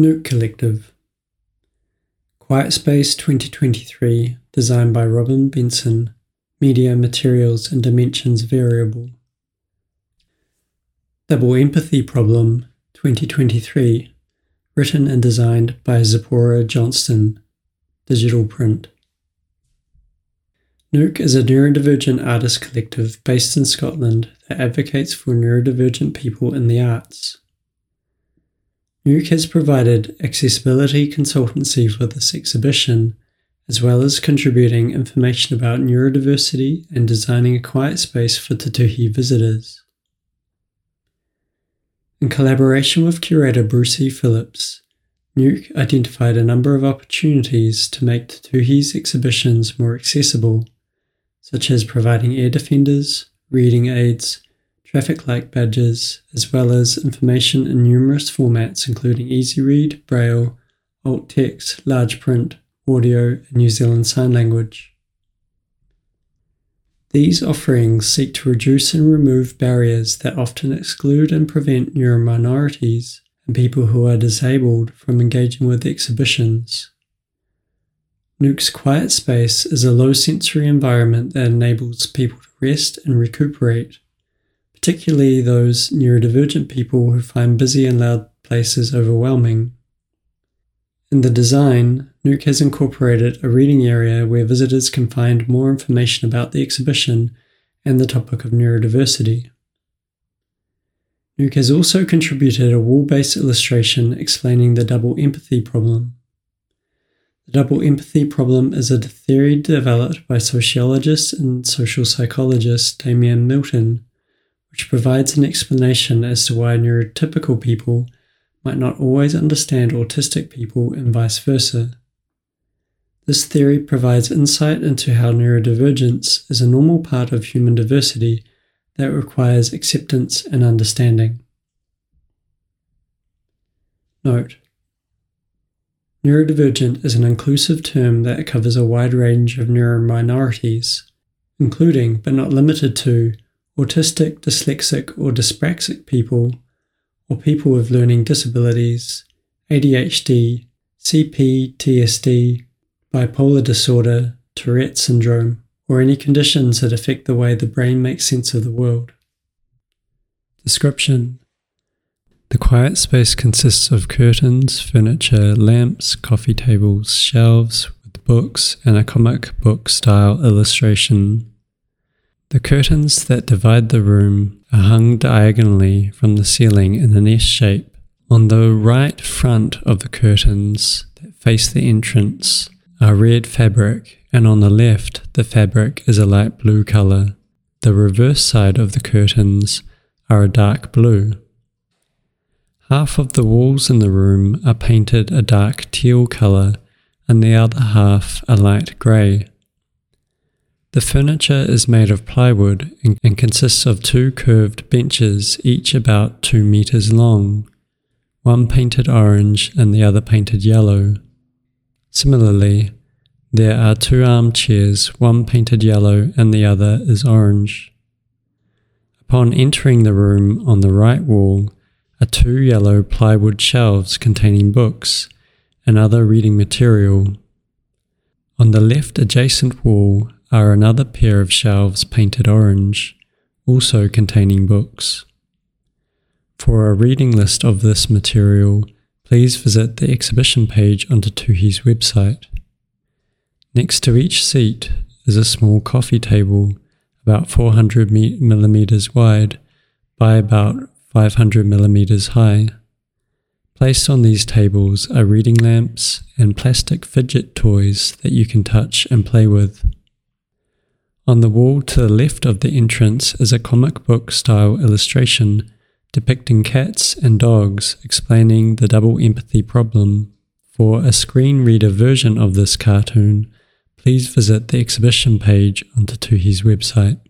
Nook Collective Quiet Space 2023, designed by Robin Benson, Media, Materials and Dimensions Variable. Double Empathy Problem 2023, written and designed by Zipporah Johnston, digital print. Nook is a neurodivergent artist collective based in Scotland that advocates for neurodivergent people in the arts. Nook has provided accessibility consultancy for this exhibition, as well as contributing information about neurodiversity and designing a quiet space for Te Tuhi visitors. In collaboration with curator Brucey Phillips, Nook identified a number of opportunities to make Te Tuhi's exhibitions more accessible such as providing air defenders, reading aids, traffic light badges, as well as information in numerous formats including Easy Read, Braille, alt text, large print, audio, and New Zealand Sign Language. These offerings seek to reduce and remove barriers that often exclude and prevent neurominorities and people who are disabled from engaging with exhibitions. Nook's quiet space is a low sensory environment that enables people to rest and recuperate, particularly those neurodivergent people who find busy and loud places overwhelming. In the design, Nook has incorporated a reading area where visitors can find more information about the exhibition and the topic of neurodiversity. Nook has also contributed a wall based illustration explaining the double empathy problem. The double empathy problem is a theory developed by sociologist and social psychologist Damian Milton, which provides an explanation as to why neurotypical people might not always understand autistic people and vice versa. This theory provides insight into how neurodivergence is a normal part of human diversity that requires acceptance and understanding. Note Neurodivergent is an inclusive term that covers a wide range of neurominorities, including but not limited to autistic, dyslexic, or dyspraxic people, or people with learning disabilities, ADHD, CPTSD, bipolar disorder, Tourette syndrome, or any conditions that affect the way the brain makes sense of the world. Description the quiet space consists of curtains, furniture, lamps, coffee tables, shelves with books, and a comic book style illustration. The curtains that divide the room are hung diagonally from the ceiling in an S shape. On the right front of the curtains that face the entrance are red fabric, and on the left, the fabric is a light blue colour. The reverse side of the curtains are a dark blue. Half of the walls in the room are painted a dark teal colour and the other half a light grey. The furniture is made of plywood and consists of two curved benches, each about two metres long, one painted orange and the other painted yellow. Similarly, there are two armchairs, one painted yellow and the other is orange. Upon entering the room on the right wall, are two yellow plywood shelves containing books and other reading material. On the left adjacent wall are another pair of shelves painted orange, also containing books. For a reading list of this material, please visit the exhibition page on Te Tuhi's website. Next to each seat is a small coffee table about 400 millimeters wide by about 500 millimeters high. Placed on these tables are reading lamps and plastic fidget toys that you can touch and play with. On the wall to the left of the entrance is a comic book style illustration depicting cats and dogs explaining the double empathy problem. For a screen reader version of this cartoon, please visit the exhibition page on Te Tuhi's website.